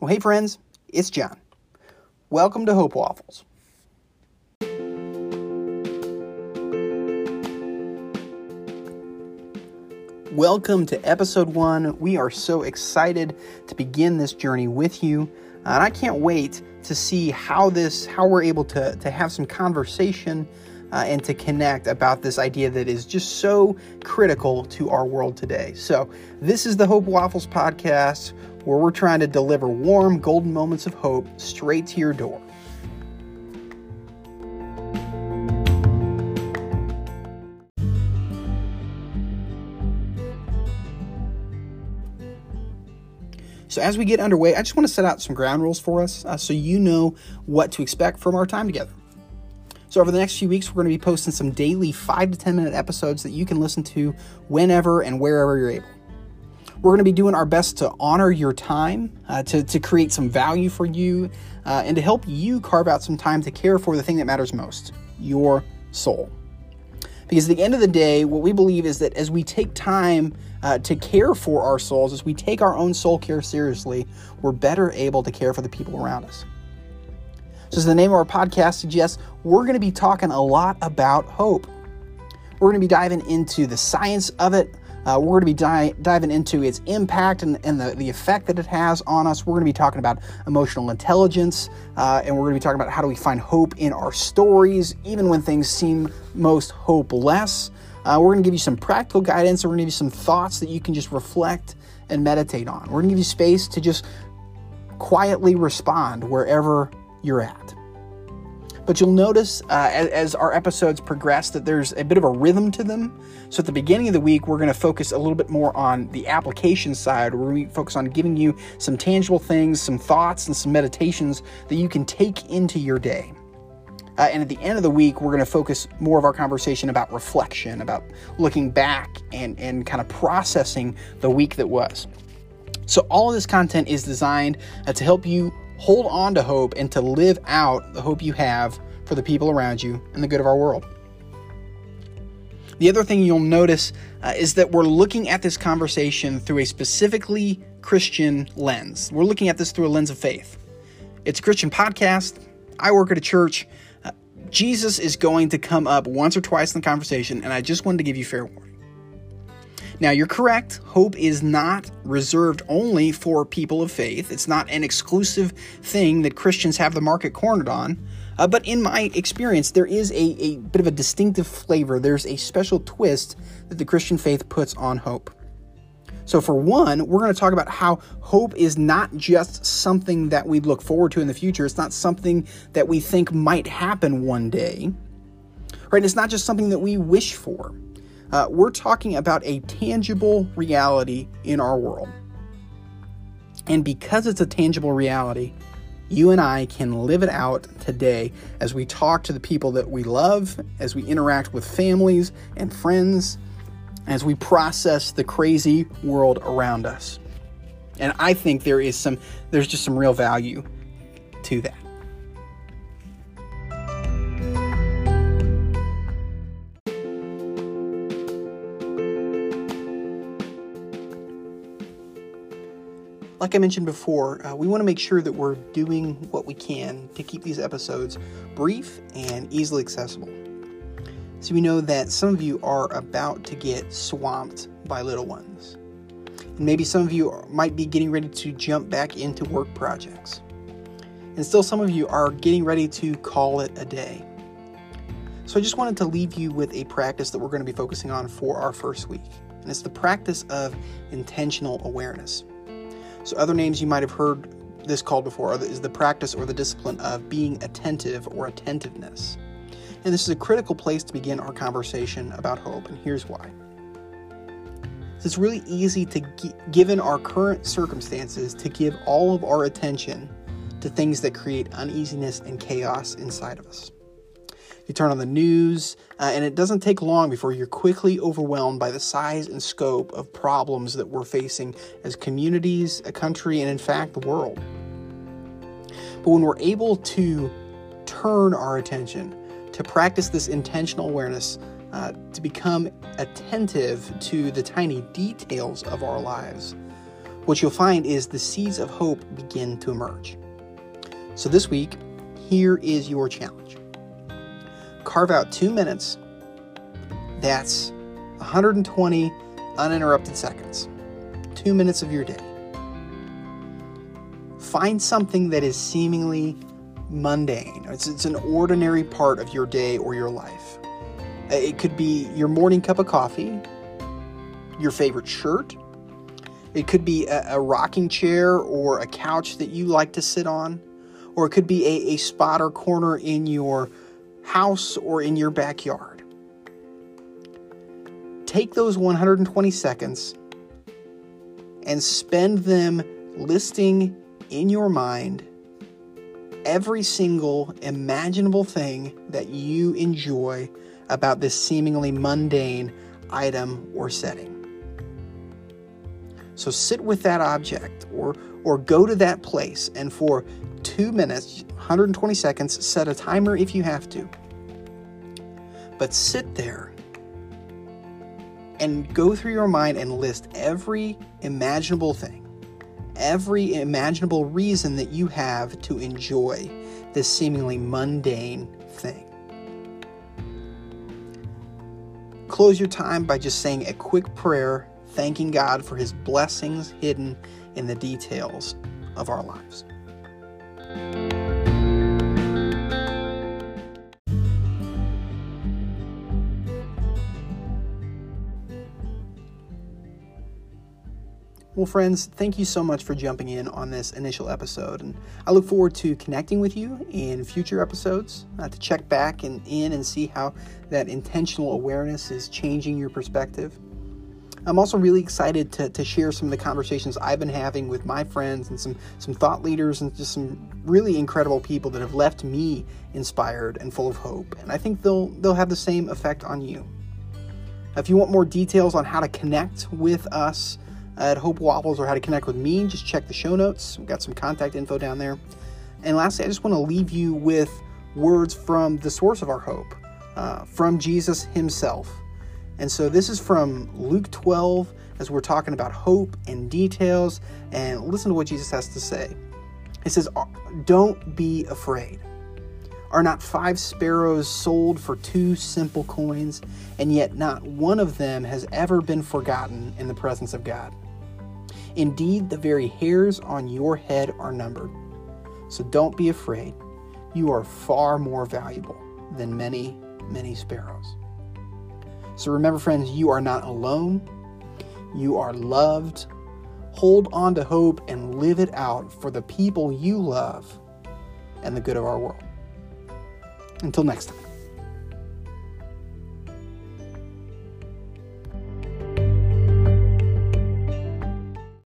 Well, hey, friends, it's Jon. Welcome to Hope Waffles. Welcome to episode one. We are so excited to begin this journey with you. And I can't wait to see how this, how we're able to, to have some conversation uh, and to connect about this idea that is just so critical to our world today. So, this is the Hope Waffles podcast where we're trying to deliver warm, golden moments of hope straight to your door. So, as we get underway, I just want to set out some ground rules for us uh, so you know what to expect from our time together. So, over the next few weeks, we're going to be posting some daily 5 to 10 minute episodes that you can listen to whenever and wherever you're able. We're going to be doing our best to honor your time, uh, to, to create some value for you, uh, and to help you carve out some time to care for the thing that matters most your soul. Because at the end of the day, what we believe is that as we take time uh, to care for our souls, as we take our own soul care seriously, we're better able to care for the people around us. So, as the name of our podcast suggests, we're going to be talking a lot about hope. We're going to be diving into the science of it, uh, we're going to be di- diving into its impact and, and the, the effect that it has on us. We're going to be talking about emotional intelligence, uh, and we're going to be talking about how do we find hope in our stories, even when things seem most hopeless. Uh, we're going to give you some practical guidance, and we're going to give you some thoughts that you can just reflect and meditate on. We're going to give you space to just quietly respond wherever you're at. But you'll notice uh, as, as, our episodes progress that there's a bit of a rhythm to them. So at the beginning of the week, we're going to focus a little bit more on the application side. Where We're going to focus on giving you some tangible things, some thoughts, and some meditations that you can take into your day. Uh, and at the end of the week, we're going to focus more of our conversation about reflection, about looking back and, and kind of processing the week that was. So, all of this content is designed uh, to help you hold on to hope and to live out the hope you have for the people around you and the good of our world. The other thing you'll notice uh, is that we're looking at this conversation through a specifically Christian lens. We're looking at this through a lens of faith. It's a Christian podcast. I work at a church. Uh, Jesus is going to come up once or twice in the conversation, and I just wanted to give you fair warning. Now, you're correct. Hope is not reserved only for people of faith. It's not an exclusive thing that Christians have the market cornered on. Uh, but in my experience, there is a, a bit of a distinctive flavor. There's a special twist that the Christian faith puts on hope. So, for one, we're going to talk about how hope is not just something that we look forward to in the future. It's not something that we think might happen one day. Right? It's not just something that we wish for. Uh, we're talking about a tangible reality in our world. And because it's a tangible reality, you and I can live it out today as we talk to the people that we love, as we interact with families and friends, as we process the crazy world around us. And I think there is some there's just some real value to that. Like I mentioned before, uh, we want to make sure that we're doing what we can to keep these episodes brief and easily accessible. So we know that some of you are about to get swamped by little ones. And maybe some of you might be getting ready to jump back into work projects. And still, some of you are getting ready to call it a day. So I just wanted to leave you with a practice that we're going to be focusing on for our first week. And it's the practice of intentional awareness. So, other names you might have heard this called before is the practice or the discipline of being attentive or attentiveness. And this is a critical place to begin our conversation about hope, and here's why. It's really easy to, given our current circumstances, to give all of our attention to things that create uneasiness and chaos inside of us. You turn on the news, uh, and it doesn't take long before you're quickly overwhelmed by the size and scope of problems that we're facing as communities, a country, and in fact, the world. But when we're able to turn our attention to practice this intentional awareness, uh, to become attentive to the tiny details of our lives, what you'll find is the seeds of hope begin to emerge. So this week, here is your challenge carve out two minutes. That's 120 uninterrupted seconds. Two minutes of your day. Find something that is seemingly mundane. It's, it's an ordinary part of your day or your life. Uh, it could be your morning cup of coffee, your favorite shirt. It could be a, a rocking chair or a couch that you like to sit on. Or it could be a, a spot or corner in your house or in your backyard. Take those 120 seconds and spend them listing in your mind every single imaginable thing that you enjoy about this seemingly mundane item or setting. So sit with that object or or go to that place and for 2 minutes, 120 seconds, set a timer if you have to. But sit there and go through your mind and list every imaginable thing, every imaginable reason that you have to enjoy this seemingly mundane thing. Close your time by just saying a quick prayer, thanking God for his blessings hidden in the details of our lives. Well, friends, thank you so much for jumping in on this initial episode, and I look forward to connecting with you in future episodes uh, to check back and in and see how that intentional awareness is changing your perspective. I'm also really excited to, to share some of the conversations I've been having with my friends and some, some thought leaders and just some really incredible people that have left me inspired and full of hope. And I think they'll they'll have the same effect on you. If you want more details on how to connect with us at Hope Waffles or how to connect with me, just check the show notes. We've got some contact info down there. And lastly, I just want to leave you with words from the source of our hope, uh, from Jesus himself. And so this is from Luke 12 as we're talking about hope and details. And listen to what Jesus has to say. It says, Don't be afraid. Are not five sparrows sold for two simple coins, and yet not one of them has ever been forgotten in the presence of God? Indeed, the very hairs on your head are numbered. So don't be afraid. You are far more valuable than many, many sparrows. So remember, friends, you are not alone. You are loved. Hold on to hope and live it out for the people you love and the good of our world. Until next time.